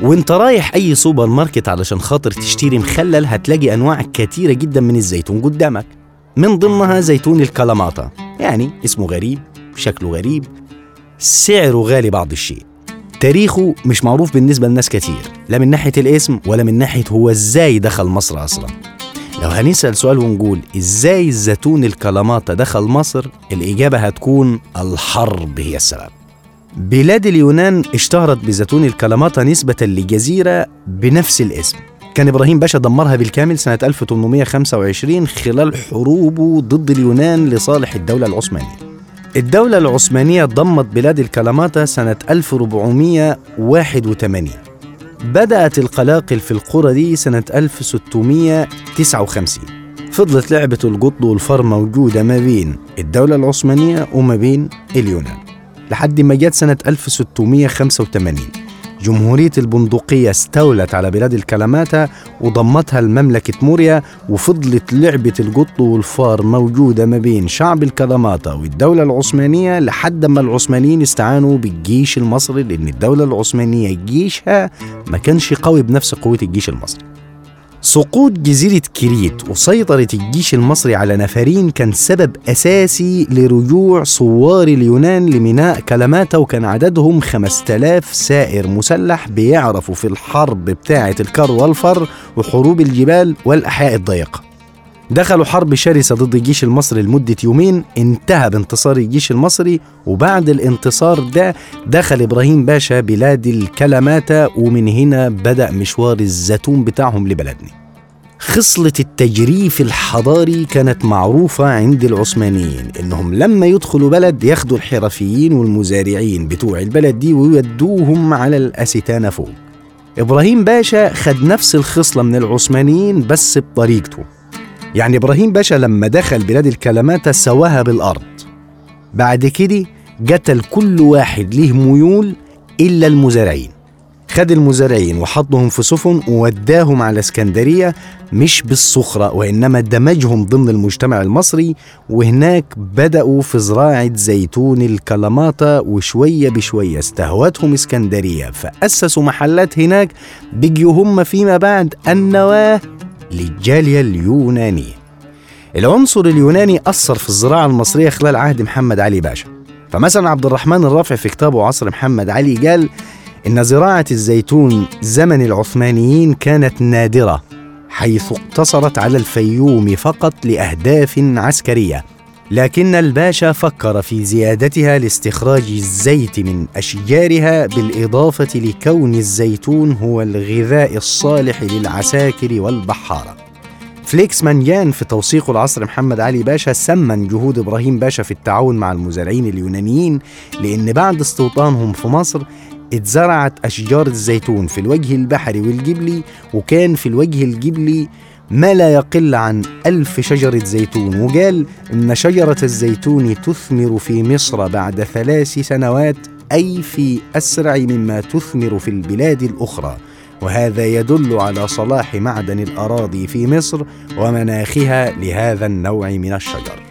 وانت رايح أي سوبر ماركت علشان خاطر تشتري مخلل هتلاقي أنواع كتيرة جدا من الزيتون قدامك. من ضمنها زيتون الكالاماتا يعني اسمه غريب شكله غريب سعره غالي بعض الشيء. تاريخه مش معروف بالنسبة لناس كتير لا من ناحية الاسم ولا من ناحية هو إزاي دخل مصر أصلا. لو هنسأل سؤال ونقول إزاي الزيتون الكالاماتا دخل مصر الإجابة هتكون الحرب هي السبب. بلاد اليونان اشتهرت بزيتون الكلاماتا نسبة لجزيرة بنفس الاسم. كان إبراهيم باشا دمرها بالكامل سنة 1825 خلال حروبه ضد اليونان لصالح الدولة العثمانية. الدولة العثمانية ضمت بلاد الكلاماتا سنة 1481 بدأت القلاقل في القرى دي سنة 1659 فضلت لعبة القط والفار موجودة ما بين الدولة العثمانية وما بين اليونان. لحد ما جت سنة 1685 جمهورية البندقية استولت على بلاد الكلاماتا وضمتها لمملكة موريا وفضلت لعبة القط والفار موجودة ما بين شعب الكلاماتا والدولة العثمانية لحد ما العثمانيين استعانوا بالجيش المصري لأن الدولة العثمانية جيشها ما كانش قوي بنفس قوة الجيش المصري. سقوط جزيرة كريت وسيطرة الجيش المصري على نفرين كان سبب أساسي لرجوع ثوار اليونان لميناء كلاماتا وكان عددهم 5000 سائر مسلح بيعرفوا في الحرب بتاعة الكر والفر وحروب الجبال والأحياء الضيقة. دخلوا حرب شرسة ضد الجيش المصري لمدة يومين انتهى بانتصار الجيش المصري وبعد الانتصار ده دخل إبراهيم باشا بلاد الكلاماتا ومن هنا بدأ مشوار الزيتون بتاعهم لبلدنا. خصلة التجريف الحضاري كانت معروفة عند العثمانيين إنهم لما يدخلوا بلد ياخدوا الحرفيين والمزارعين بتوع البلد دي ويودوهم على الأستانة فوق. إبراهيم باشا خد نفس الخصلة من العثمانيين بس بطريقته. يعني إبراهيم باشا لما دخل بلاد الكلاماتا سواها بالأرض. بعد كده قتل كل واحد ليه ميول إلا المزارعين. خد المزارعين وحطهم في سفن ووداهم على اسكندرية مش بالسخرة وإنما دمجهم ضمن المجتمع المصري. وهناك بدأوا في زراعة زيتون الكلاماتا وشوية بشوية استهوتهم اسكندرية. فأسسوا محلات هناك بقيوا هم فيما بعد النواة. للجالية اليونانية. العنصر اليوناني أثر في الزراعة المصرية خلال عهد محمد علي باشا. فمثلا عبد الرحمن الرافع في كتابه عصر محمد علي قال إن زراعة الزيتون زمن العثمانيين كانت نادرة حيث اقتصرت على الفيوم فقط لأهداف عسكرية. لكن الباشا فكر في زيادتها لاستخراج الزيت من أشجارها بالإضافة لكون الزيتون هو الغذاء الصالح للعساكر والبحارة. فليكس مانجان في توثيقه العصر محمد علي باشا سمن جهود إبراهيم باشا في التعاون مع المزارعين اليونانيين لأن بعد استوطانهم في مصر اتزرعت أشجار الزيتون في الوجه البحري والجبلي وكان في الوجه الجبلي ما لا يقل عن ألف شجرة زيتون. وقال إن شجرة الزيتون تثمر في مصر بعد ثلاث سنوات أي في أسرع مما تثمر في البلاد الأخرى. وهذا يدل على صلاح معدن الأراضي في مصر ومناخها لهذا النوع من الشجر.